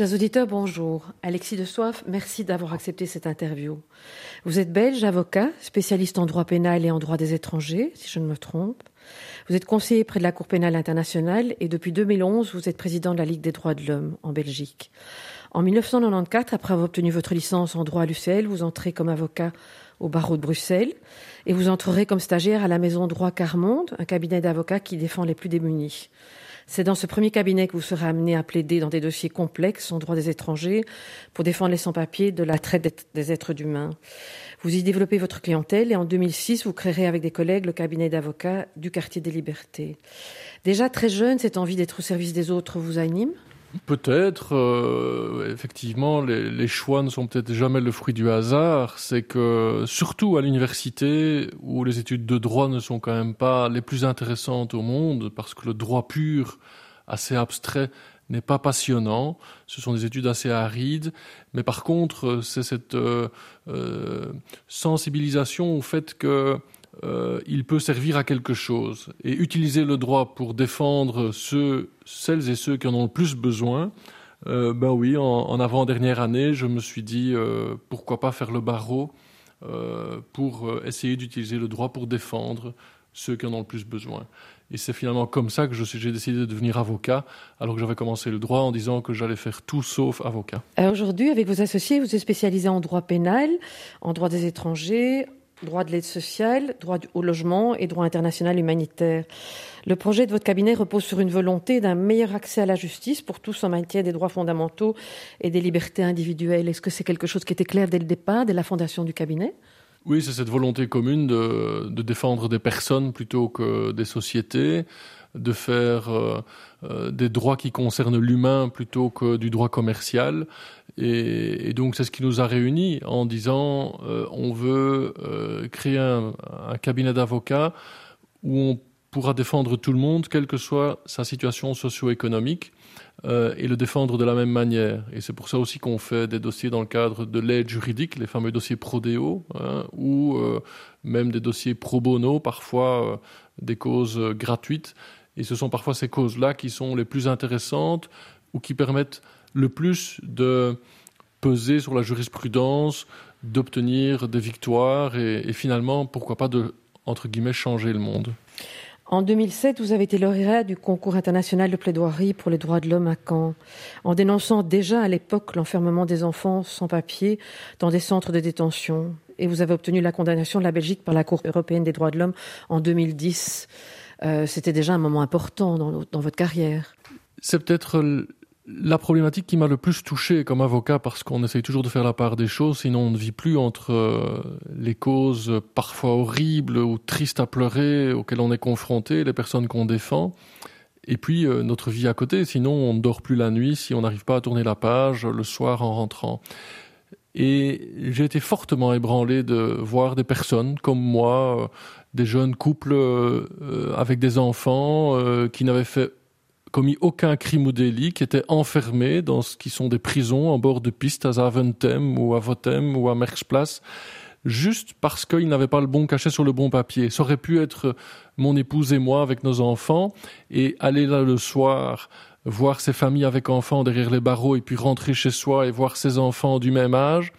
Chers auditeurs, bonjour. Alexis de Soif, merci d'avoir accepté cette interview. Vous êtes belge, avocat, spécialiste en droit pénal et en droit des étrangers, si je ne me trompe. Vous êtes conseiller près de la Cour pénale internationale et depuis 2011, vous êtes président de la Ligue des droits de l'homme en Belgique. En 1994, après avoir obtenu votre licence en droit à l'UCL, vous entrez comme avocat au barreau de Bruxelles et vous entrerez comme stagiaire à la maison droit Carmonde, un cabinet d'avocats qui défend les plus démunis. C'est dans ce premier cabinet que vous serez amené à plaider dans des dossiers complexes en droit des étrangers pour défendre les sans-papiers de la traite des êtres humains. Vous y développez votre clientèle et en 2006, vous créerez avec des collègues le cabinet d'avocats du quartier des libertés. Déjà très jeune, cette envie d'être au service des autres vous anime? Peut-être, euh, effectivement, les, les, choix ne sont peut-être jamais le fruit du hasard. C'est que, surtout à l'université, où les études de droit ne sont quand même pas les plus intéressantes au monde, parce que le droit pur, assez abstrait, n'est pas passionnant. Ce sont des études assez arides, mais par contre, c'est cette euh, euh, sensibilisation au fait que euh, il peut servir à quelque chose. Et utiliser le droit pour défendre ceux, celles et ceux qui en ont le plus besoin, euh, ben oui, en, avant-dernière année, je me suis dit euh, pourquoi pas faire le barreau pour essayer d'utiliser le droit pour défendre ceux qui en ont le plus besoin. Et c'est finalement comme ça que j'ai décidé de devenir avocat, alors que j'avais commencé le droit en disant que j'allais faire tout sauf avocat. Aujourd'hui, avec vos associés, vous êtes spécialisé en droit pénal, en droit des étrangers, droit de l'aide sociale, droit au logement et droit international humanitaire. Le projet de votre cabinet repose sur une volonté d'un meilleur accès à la justice pour tous en maintien des droits fondamentaux et des libertés individuelles. Est-ce que c'est quelque chose qui était clair dès le départ, dès la fondation du cabinet? Oui, c'est cette volonté commune de, de, défendre des personnes plutôt que des sociétés, de faire euh, euh, des droits qui concernent l'humain plutôt que du droit commercial. Et, donc c'est ce qui nous a réunis en disant euh, on veut créer un, cabinet d'avocats où on pourra défendre tout le monde, quelle que soit sa situation socio-économique, et le défendre de la même manière. Et c'est pour ça aussi qu'on fait des dossiers dans le cadre de l'aide juridique, les fameux dossiers pro-déo, hein, ou même des dossiers pro bono, parfois des causes gratuites. Et ce sont parfois ces causes-là qui sont les plus intéressantes ou qui permettent le plus de peser sur la jurisprudence, d'obtenir des victoires et, finalement, pourquoi pas de, entre guillemets, changer le monde. En 2007, vous avez été lauréat du concours international de plaidoirie pour les droits de l'homme à Caen, en dénonçant déjà à l'époque l'enfermement des enfants sans papier dans des centres de détention. Et vous avez obtenu la condamnation de la Belgique par la Cour européenne des droits de l'homme en 2010. Euh, C'était déjà un moment important dans, dans votre carrière. C'est peut-être la problématique qui m'a le plus touché comme avocat, parce qu'on essaye toujours de faire la part des choses, sinon on ne vit plus entre euh, les causes parfois horribles ou tristes à pleurer auxquelles on est confronté, les personnes qu'on défend, et puis euh, notre vie à côté, sinon on ne dort plus la nuit si on n'arrive pas à tourner la page le soir en rentrant. Et j'ai été fortement ébranlé de voir des personnes comme moi, euh, des jeunes couples euh, avec des enfants euh, qui n'avaient fait commis aucun crime ou délit, qui étaient enfermés dans ce qui sont des prisons en bord de piste à Zaventem ou à Votem ou à Merckxplas, juste parce qu'ils n'avaient pas le bon cachet sur le bon papier. Ça aurait pu être mon épouse et moi avec nos enfants et aller là le soir voir ses familles avec enfants derrière les barreaux et puis rentrer chez soi et voir ses enfants du même âge,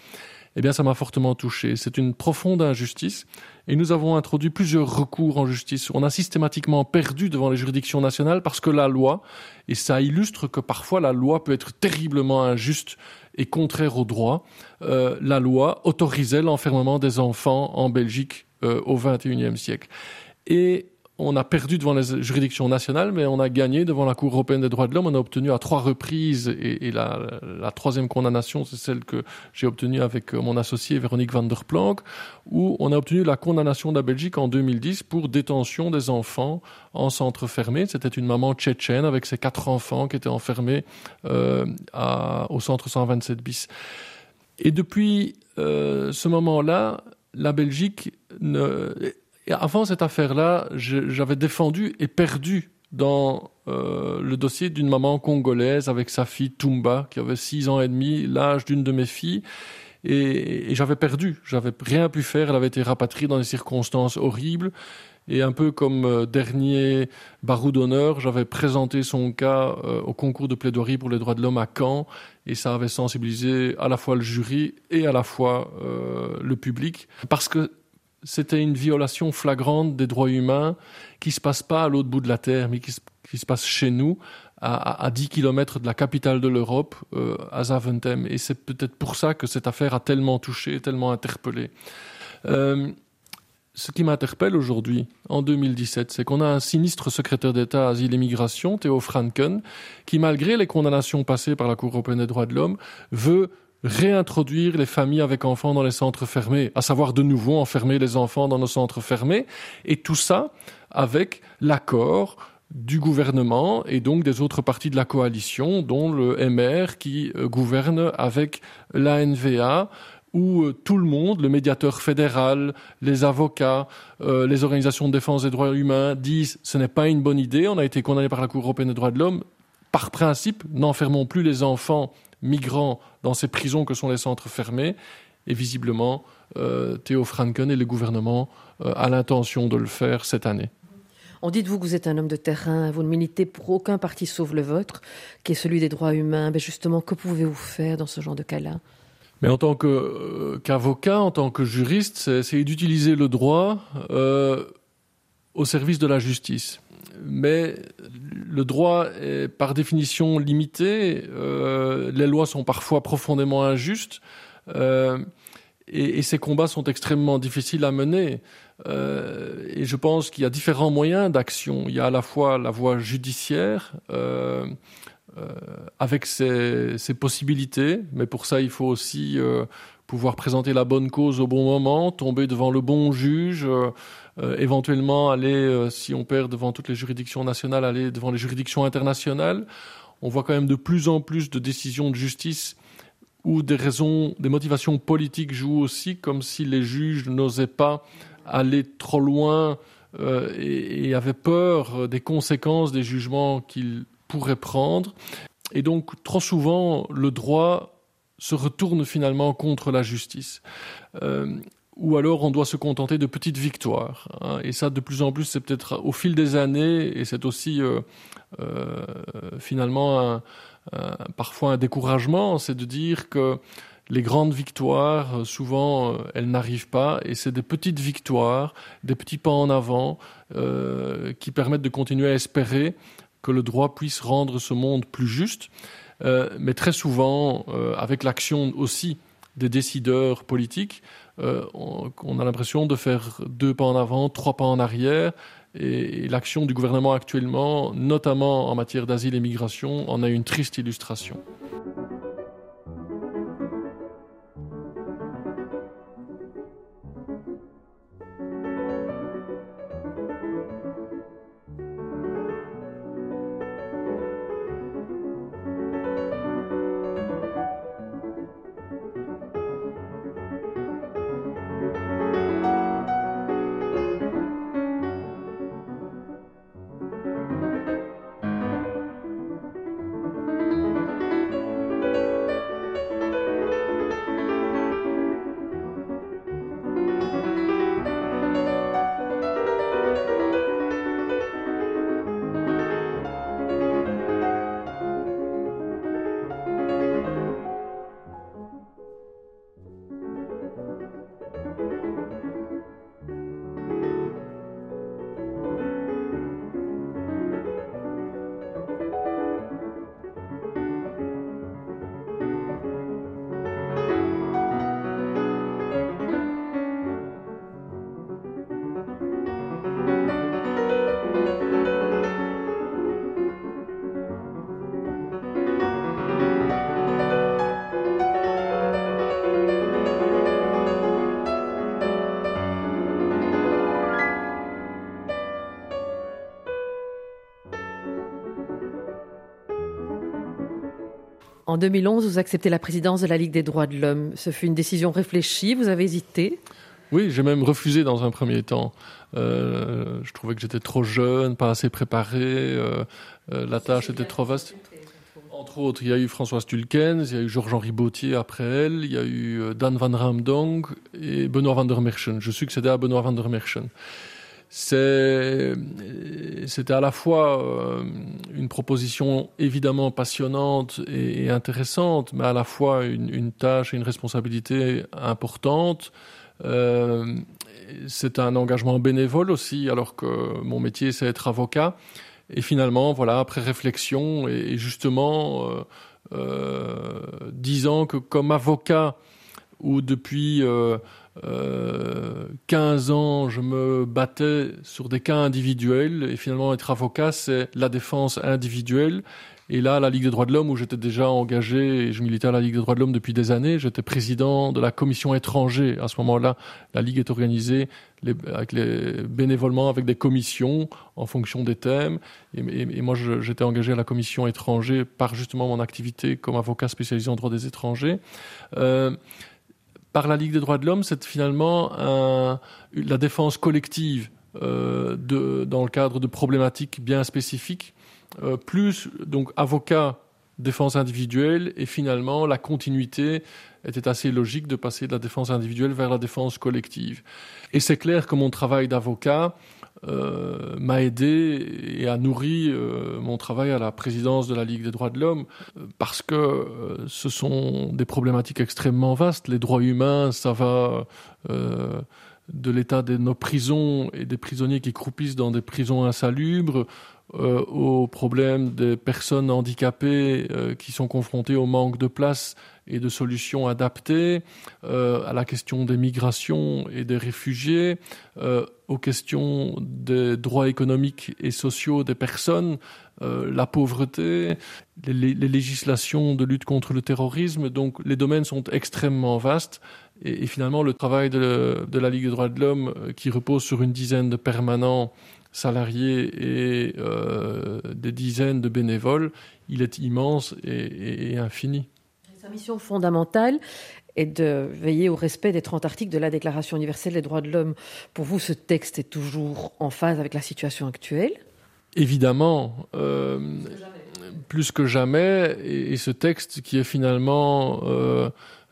eh bien ça m'a fortement touché. C'est une profonde injustice et nous avons introduit plusieurs recours en justice. On a systématiquement perdu devant les juridictions nationales parce que la loi, et ça illustre que parfois la loi peut être terriblement injuste et contraire au droit, euh, la loi autorisait l'enfermement des enfants en Belgique euh, au XXIe siècle. Et on a perdu devant les juridictions nationales, mais on a gagné devant la Cour européenne des droits de l'homme. On a obtenu à trois reprises, et, la, troisième condamnation, c'est celle que j'ai obtenue avec mon associé Véronique van der Planck, où on a obtenu la condamnation de la Belgique en 2010 pour détention des enfants en centre fermé. C'était une maman tchétchène avec ses quatre enfants qui étaient enfermés euh, au centre 127 bis. Et depuis euh, ce moment-là, la Belgique ne et avant cette affaire-là, j'avais défendu et perdu dans euh, le dossier d'une maman congolaise avec sa fille Tumba, qui avait six ans et demi, l'âge d'une de mes filles. Et, et j'avais perdu, j'avais rien pu faire, elle avait été rapatriée dans des circonstances horribles. Et un peu comme euh, dernier barreau d'honneur, j'avais présenté son cas euh, au concours de plaidoirie pour les droits de l'homme à Caen, et ça avait sensibilisé à la fois le jury et à la fois euh, le public, parce que c'était une violation flagrante des droits humains qui se passe pas à l'autre bout de la terre, mais qui se, passe chez nous, à, à, 10 kilomètres de la capitale de l'Europe, à Zaventem. Et c'est peut-être pour ça que cette affaire a tellement touché, tellement interpellé. Euh, ce qui m'interpelle aujourd'hui, en 2017, c'est qu'on a un sinistre secrétaire d'État Asile et Migration, Théo Franken, qui, malgré les condamnations passées par la Cour européenne des droits de l'homme, veut réintroduire les familles avec enfants dans les centres fermés, à savoir de nouveau enfermer les enfants dans nos centres fermés, et tout ça avec l'accord du gouvernement et donc des autres parties de la coalition, dont le MR qui euh, gouverne avec l'ANVA, où euh, tout le monde, le médiateur fédéral, les avocats, euh, les organisations de défense des droits humains disent ce n'est pas une bonne idée, on a été condamné par la Cour européenne des droits de l'homme. Par principe, n'enfermons plus les enfants migrants dans ces prisons que sont les centres fermés. Et visiblement, euh, Théo Franken et le gouvernement euh, a l'intention de le faire cette année. On dit de vous que vous êtes un homme de terrain, vous ne militez pour aucun parti sauf le vôtre, qui est celui des droits humains. Mais justement, que pouvez-vous faire dans ce genre de cas-là? Mais en tant euh, qu'avocat, en tant que juriste, c'est d'utiliser le droit euh, au service de la justice. Mais le droit est par définition limité, euh, les lois sont parfois profondément injustes, euh, et, ces combats sont extrêmement difficiles à mener. Euh, et je pense qu'il y a différents moyens d'action. Il y a à la fois la voie judiciaire, avec ses, ses, possibilités, mais pour ça, il faut aussi pouvoir présenter la bonne cause au bon moment, tomber devant le bon juge, euh, euh éventuellement aller, si on perd devant toutes les juridictions nationales, aller devant les juridictions internationales. On voit quand même de plus en plus de décisions de justice où des raisons, des motivations politiques jouent aussi, comme si les juges n'osaient pas aller trop loin euh, et, avaient peur des conséquences des jugements qu'ils pourrait prendre. Et donc, trop souvent, le droit se retourne finalement contre la justice. Euh, ou alors on doit se contenter de petites victoires. Hein. Et ça, de plus en plus, c'est peut-être au fil des années, et c'est aussi euh, euh, finalement parfois un découragement, c'est de dire que les grandes victoires, souvent, euh, elles n'arrivent pas, et c'est des petites victoires, des petits pas en avant, qui permettent de continuer à espérer que le droit puisse rendre ce monde plus juste, mais très souvent, avec l'action aussi des décideurs politiques, euh, on, a l'impression de faire deux pas en avant, trois pas en arrière, et, et l'action du gouvernement actuellement, notamment en matière d'asile et migration, en a une triste illustration. En 2011, vous acceptez la présidence de la Ligue des droits de l'homme. Ce fut une décision réfléchie, vous avez hésité? Oui, j'ai même refusé dans un premier temps. Euh, je trouvais que j'étais trop jeune, pas assez préparé, euh, euh, la tâche était trop vaste. Entre autres, il y a eu Françoise Tulkens, il y a eu Georges-Henri Bautier après elle, il y a eu Dan van Ramdong et Benoît van der Merchen. Je succédais à Benoît van der Merchen. C'était à la fois euh, une proposition évidemment passionnante et, intéressante, mais à la fois une, tâche et une responsabilité importante. Euh, c'est un engagement bénévole aussi, alors que mon métier c'est être avocat. Et finalement, voilà, après réflexion et, justement euh, disant que comme avocat ou depuis euh, 15 ans, je me battais sur des cas individuels et finalement être avocat, c'est la défense individuelle. Et là, la Ligue des droits de l'homme, où j'étais déjà engagé et je militais à la Ligue des droits de l'homme depuis des années, j'étais président de la commission étranger. À ce moment-là, la Ligue est organisée avec bénévolement avec des commissions en fonction des thèmes. Et, moi, j'étais engagé à la commission étranger par justement mon activité comme avocat spécialisé en droit des étrangers. Euh, par la Ligue des droits de l'homme, c'est finalement la défense collective euh, dans le cadre de problématiques bien spécifiques, euh, plus donc avocat défense individuelle et finalement la continuité était assez logique de passer de la défense individuelle vers la défense collective. Et c'est clair que mon travail d'avocat euh, m'a aidé et a nourri euh, mon travail à la présidence de la Ligue des droits de l'homme euh, parce que ce sont des problématiques extrêmement vastes. Les droits humains, ça va de l'état de nos prisons et des prisonniers qui croupissent dans des prisons insalubres aux problèmes des personnes handicapées qui sont confrontées au manque de place et de solutions adaptées, euh, à la question des migrations et des réfugiés, euh, aux questions des droits économiques et sociaux des personnes, euh, la pauvreté, les, législations de lutte contre le terrorisme. Donc les domaines sont extrêmement vastes. Et, finalement, le travail de, la Ligue des droits de l'homme, qui repose sur une dizaine de permanents salariés et des dizaines de bénévoles, il est immense et infini. Sa mission fondamentale est de veiller au respect des 30 articles de la Déclaration universelle des droits de l'homme. Pour vous, ce texte est toujours en phase avec la situation actuelle Évidemment, euh, plus que jamais, et, ce texte qui est finalement euh,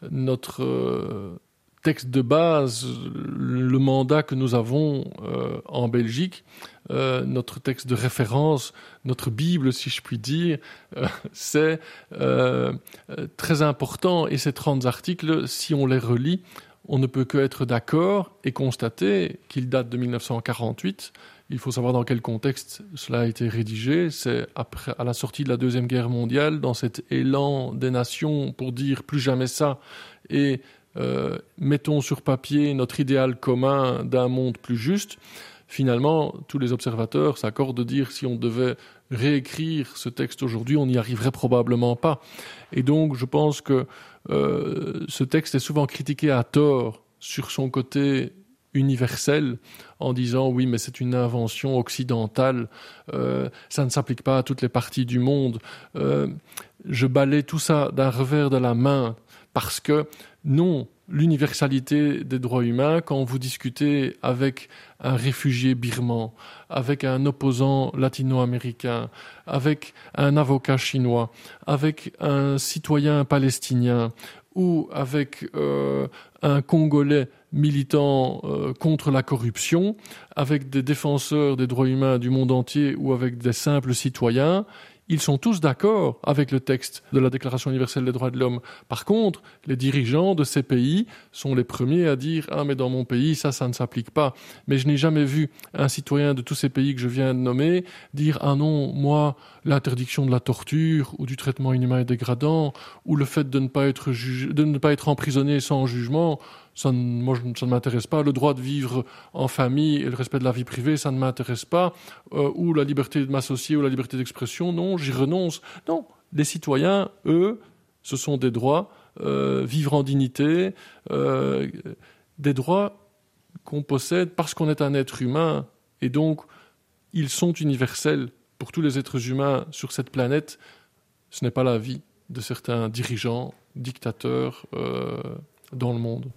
notre euh, texte de base, le mandat que nous avons euh, en Belgique, euh, notre texte de référence, notre Bible, si je puis dire, euh, c'est très important. Et ces 30 articles, si on les relit, on ne peut que être d'accord et constater qu'ils datent de 1948. Il faut savoir dans quel contexte cela a été rédigé. C'est à la sortie de la Deuxième Guerre mondiale, dans cet élan des nations pour dire plus jamais ça et euh, mettons sur papier notre idéal commun d'un monde plus juste, finalement, tous les observateurs s'accordent de dire si on devait réécrire ce texte aujourd'hui, on n'y arriverait probablement pas. Et donc, je pense que euh, ce texte est souvent critiqué à tort sur son côté universel en disant oui mais c'est une invention occidentale. Euh, ça ne s'applique pas à toutes les parties du monde. Je balais tout ça d'un revers de la main parce que non, l'universalité des droits humains, quand vous discutez avec un réfugié birman, avec un opposant latino-américain, avec un avocat chinois, avec un citoyen palestinien ou avec euh, un Congolais militant euh, contre la corruption, avec des défenseurs des droits humains du monde entier ou avec des simples citoyens, ils sont tous d'accord avec le texte de la Déclaration universelle des droits de l'homme. Par contre, les dirigeants de ces pays sont les premiers à dire Ah, mais dans mon pays, ça, ça ne s'applique pas. Mais je n'ai jamais vu un citoyen de tous ces pays que je viens de nommer dire Ah non, moi, l'interdiction de la torture ou du traitement inhumain et dégradant ou le fait de ne pas être, jugé, de ne pas être emprisonné sans jugement, ça, moi, ça ne m'intéresse pas. Le droit de vivre en famille et le respect de la vie privée, ça ne m'intéresse pas. Euh, ou la liberté de m'associer ou la liberté d'expression, non, j'y renonce. Non, les citoyens, eux, ce sont des droits, euh, vivre en dignité, euh, des droits qu'on possède parce qu'on est un être humain. Et donc, ils sont universels pour tous les êtres humains sur cette planète. Ce n'est pas la vie de certains dirigeants, dictateurs euh, dans le monde.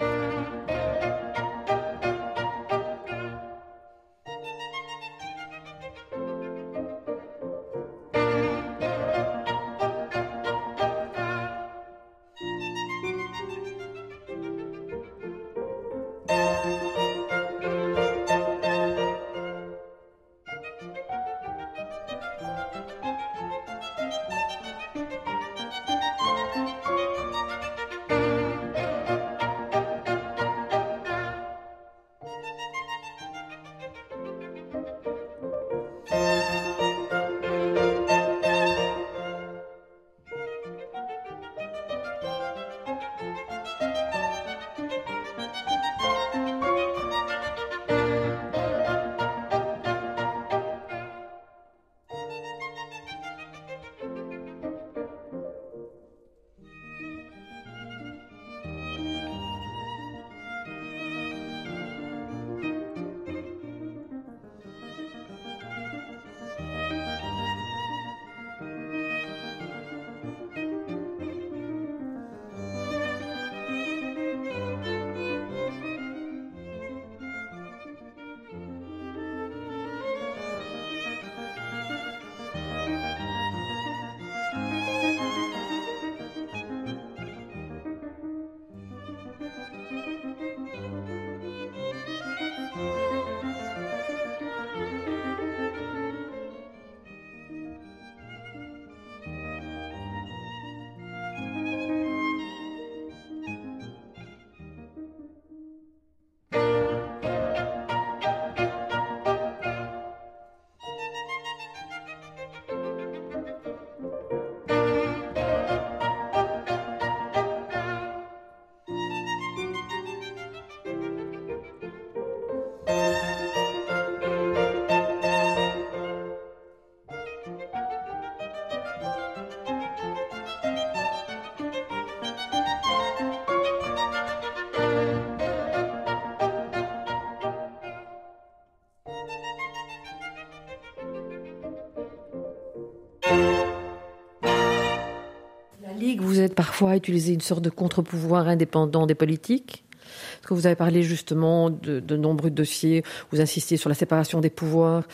Parfois utilisé une sorte de contre-pouvoir indépendant des politiques parce que vous avez parlé justement de, nombreux dossiers, vous insistiez sur la séparation des pouvoirs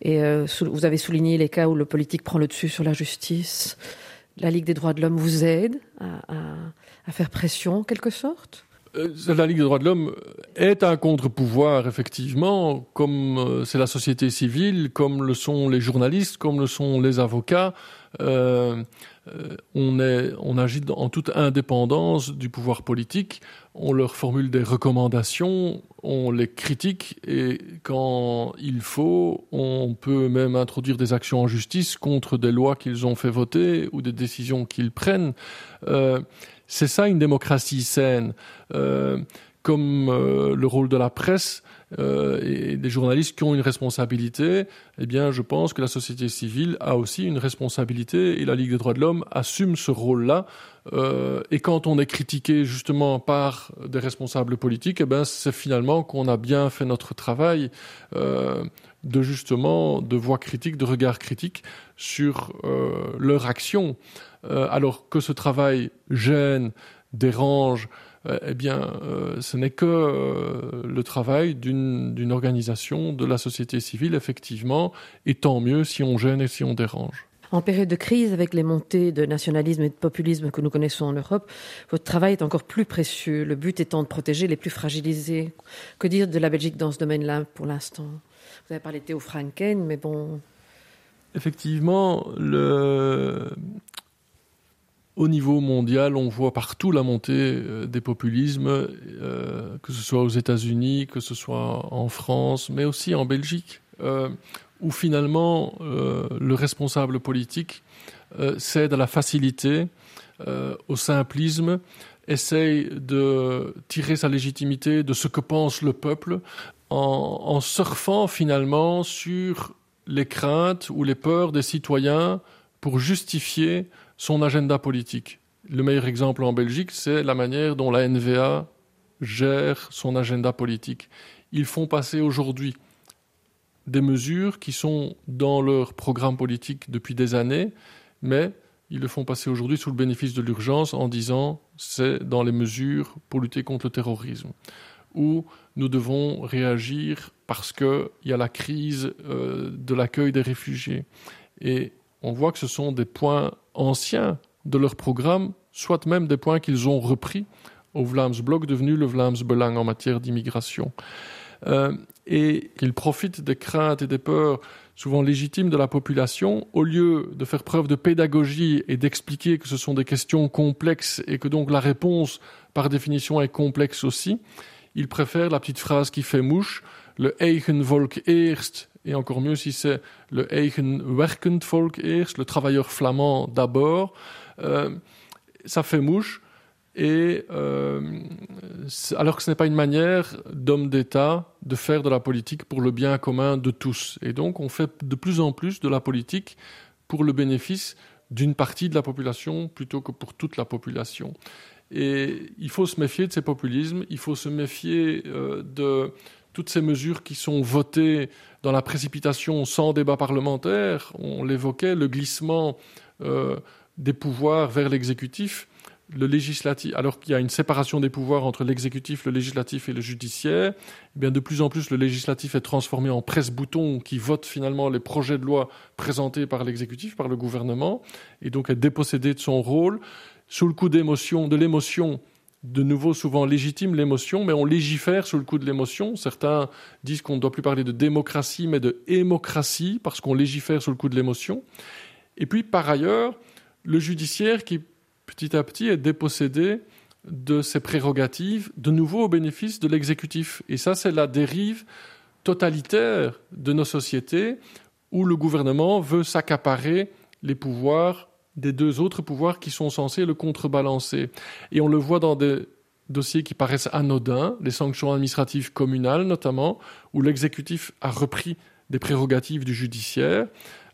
et euh, vous avez souligné les cas où le politique prend le dessus sur la justice. La Ligue des droits de l'homme vous aide à, faire pression en quelque sorte? La Ligue des droits de l'homme est un contre-pouvoir, effectivement, comme euh, c'est la société civile, comme le sont les journalistes, comme le sont les avocats. Euh, on, agit en toute indépendance du pouvoir politique, on leur formule des recommandations, on les critique et quand il faut, on peut même introduire des actions en justice contre des lois qu'ils ont fait voter ou des décisions qu'ils prennent. Euh, c'est ça une démocratie saine. Euh, comme le rôle de la presse, euh, et des journalistes qui ont une responsabilité, eh bien, je pense que la société civile a aussi une responsabilité et la Ligue des droits de l'homme assume ce rôle-là. Euh, et quand on est critiqué justement par des responsables politiques, eh ben, c'est finalement qu'on a bien fait notre travail euh, de justement de voix critique, de regard critique sur euh, leur action. Euh, alors que ce travail gêne, dérange, euh, eh bien, ce n'est que le travail d'une organisation de la société civile, effectivement, et tant mieux si on gêne et si on dérange. En période de crise, avec les montées de nationalisme et de populisme que nous connaissons en Europe, votre travail est encore plus précieux, le but étant de protéger les plus fragilisés. Que dire de la Belgique dans ce domaine-là pour l'instant? Vous avez parlé Théo Franken, mais bon. Effectivement, au niveau mondial, on voit partout la montée euh, des populismes, euh, que ce soit aux États-Unis, que ce soit en France, mais aussi en Belgique, euh, où finalement le responsable politique cède à la facilité, au simplisme, essaye de tirer sa légitimité de ce que pense le peuple, en, surfant finalement sur les craintes ou les peurs des citoyens pour justifier son agenda politique. Le meilleur exemple en Belgique, c'est la manière dont la NVA gère son agenda politique. Ils font passer aujourd'hui des mesures qui sont dans leur programme politique depuis des années, mais ils le font passer aujourd'hui sous le bénéfice de l'urgence en disant c'est dans les mesures pour lutter contre le terrorisme, où nous devons réagir parce qu'il y a la crise euh, de l'accueil des réfugiés. Et on voit que ce sont des points anciens de leur programme, soit même des points qu'ils ont repris au Vlaams Blok, devenu le Vlaams Belang en matière d'immigration. Euh, et qu'ils profitent des craintes et des peurs souvent légitimes de la population, au lieu de faire preuve de pédagogie et d'expliquer que ce sont des questions complexes et que donc la réponse, par définition, est complexe aussi, ils préfèrent la petite phrase qui fait mouche, le eigen volk eerst et encore mieux si c'est le eigen werkend volk eerst, le travailleur flamand d'abord, euh, ça fait mouche. Et euh, alors que ce n'est pas une manière d'homme d'État de faire de la politique pour le bien commun de tous. Et donc on fait de plus en plus de la politique pour le bénéfice d'une partie de la population plutôt que pour toute la population. Et il faut se méfier de ces populismes, il faut se méfier euh, de toutes ces mesures qui sont votées dans la précipitation sans débat parlementaire, on l'évoquait, le glissement euh, des pouvoirs vers l'exécutif, le législatif, alors qu'il y a une séparation des pouvoirs entre l'exécutif, le législatif et le judiciaire, eh bien de plus en plus le législatif est transformé en presse-bouton qui vote finalement les projets de loi présentés par l'exécutif, par le gouvernement, et donc est dépossédé de son rôle sous le coup d'émotion, de l'émotion de nouveau souvent légitime l'émotion, mais on légifère sous le coup de l'émotion. Certains disent qu'on ne doit plus parler de démocratie, mais de hémocratie, parce qu'on légifère sous le coup de l'émotion. Et puis, par ailleurs, le judiciaire qui, petit à petit, est dépossédé de ses prérogatives, de nouveau au bénéfice de l'exécutif. Et ça, c'est la dérive totalitaire de nos sociétés, où le gouvernement veut s'accaparer les pouvoirs des deux autres pouvoirs qui sont censés le contrebalancer. Et on le voit dans des dossiers qui paraissent anodins, les sanctions administratives communales notamment, où l'exécutif a repris des prérogatives du judiciaire,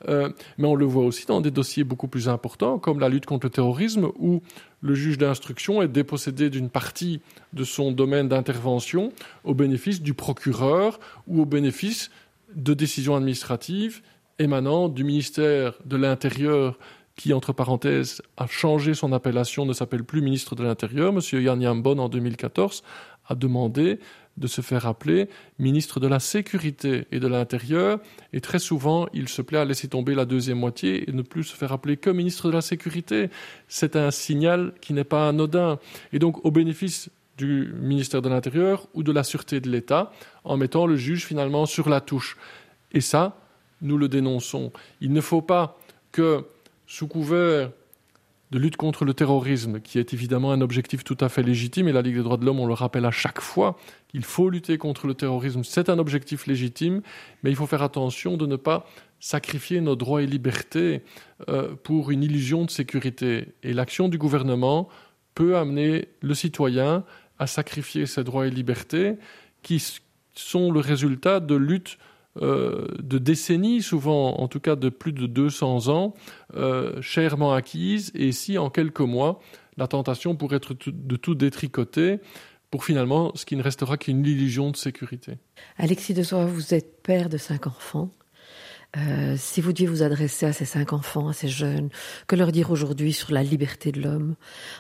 euh, mais on le voit aussi dans des dossiers beaucoup plus importants, comme la lutte contre le terrorisme, où le juge d'instruction est dépossédé d'une partie de son domaine d'intervention au bénéfice du procureur ou au bénéfice de décisions administratives émanant du ministère de l'Intérieur qui, entre parenthèses, a changé son appellation, ne s'appelle plus ministre de l'Intérieur. Monsieur Yann Yambon, en 2014, a demandé de se faire appeler ministre de la Sécurité et de l'Intérieur, et très souvent, il se plaît à laisser tomber la deuxième moitié et ne plus se faire appeler que ministre de la Sécurité. C'est un signal qui n'est pas anodin. Et donc, au bénéfice du ministère de l'Intérieur ou de la Sûreté de l'État, en mettant le juge finalement sur la touche. Et ça, nous le dénonçons. Il ne faut pas que, sous couvert de lutte contre le terrorisme, qui est évidemment un objectif tout à fait légitime, et la Ligue des droits de l'homme, on le rappelle à chaque fois, il faut lutter contre le terrorisme, c'est un objectif légitime, mais il faut faire attention de ne pas sacrifier nos droits et libertés euh, pour une illusion de sécurité. Et l'action du gouvernement peut amener le citoyen à sacrifier ses droits et libertés qui sont le résultat de luttes euh, de décennies, souvent en tout cas de plus de 200 ans, euh, chèrement acquises, et si en quelques mois, la tentation pourrait être de tout détricoter pour finalement ce qui ne restera qu'une illusion de sécurité. Alexis de Soie, vous êtes père de cinq enfants. Euh, si vous deviez vous adresser à ces cinq enfants, à ces jeunes, que leur dire aujourd'hui sur la liberté de l'homme?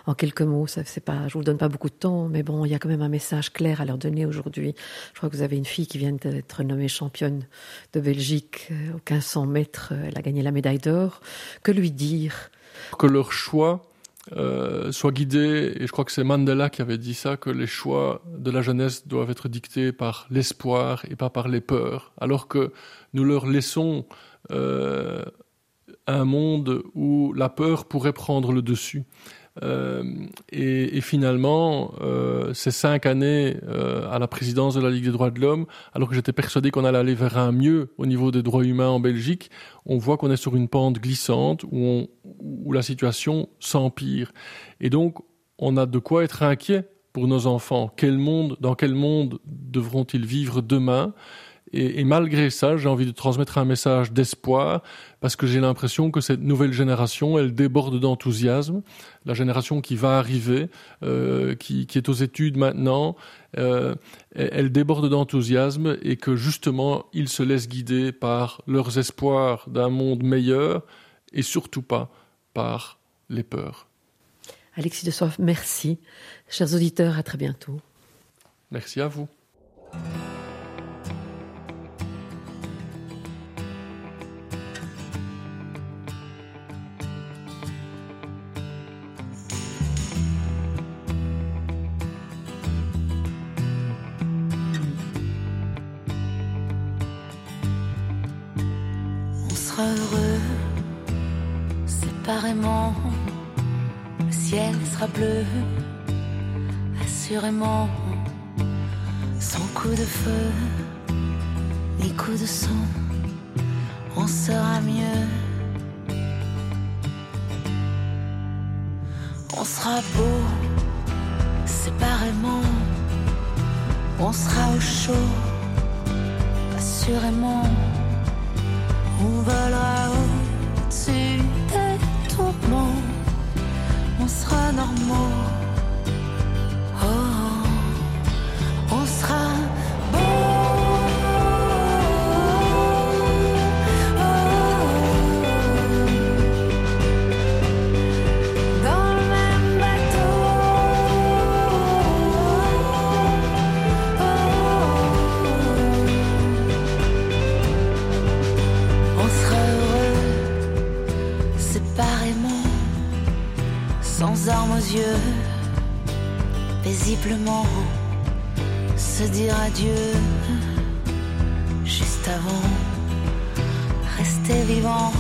En quelques mots, ça c'est pas, je vous donne pas beaucoup de temps, mais bon, il y a quand même un message clair à leur donner aujourd'hui. Je crois que vous avez une fille qui vient d'être nommée championne de Belgique euh, aux 1500 mètres. Elle a gagné la médaille d'or. Que lui dire? Que leur choix euh, soit guidé, et je crois que c'est Mandela qui avait dit ça, que les choix de la jeunesse doivent être dictés par l'espoir et pas par les peurs, alors que nous leur laissons euh, un monde où la peur pourrait prendre le dessus. Euh, et, finalement, euh, ces cinq années euh, à la présidence de la Ligue des droits de l'homme, alors que j'étais persuadé qu'on allait aller vers un mieux au niveau des droits humains en Belgique, on voit qu'on est sur une pente glissante où, où la situation s'empire. Et donc, on a de quoi être inquiet pour nos enfants. Quel monde, dans quel monde devront-ils vivre demain? Et, et, malgré ça, j'ai envie de transmettre un message d'espoir parce que j'ai l'impression que cette nouvelle génération, elle déborde d'enthousiasme. La génération qui va arriver, euh, qui, qui, est aux études maintenant, euh, elle déborde d'enthousiasme et que justement, ils se laissent guider par leurs espoirs d'un monde meilleur et surtout pas par les peurs. Alexis de Soif, merci. Chers auditeurs, à très bientôt. Merci à vous. Heureux séparément. Le ciel sera bleu, assurément, sans coup de feu ni coup de sang, on sera mieux. On sera beau séparément, on sera au chaud, assurément. On volera au-dessus des tourments, on sera normaux. Paisiblement se dire adieu, juste avant, rester vivant,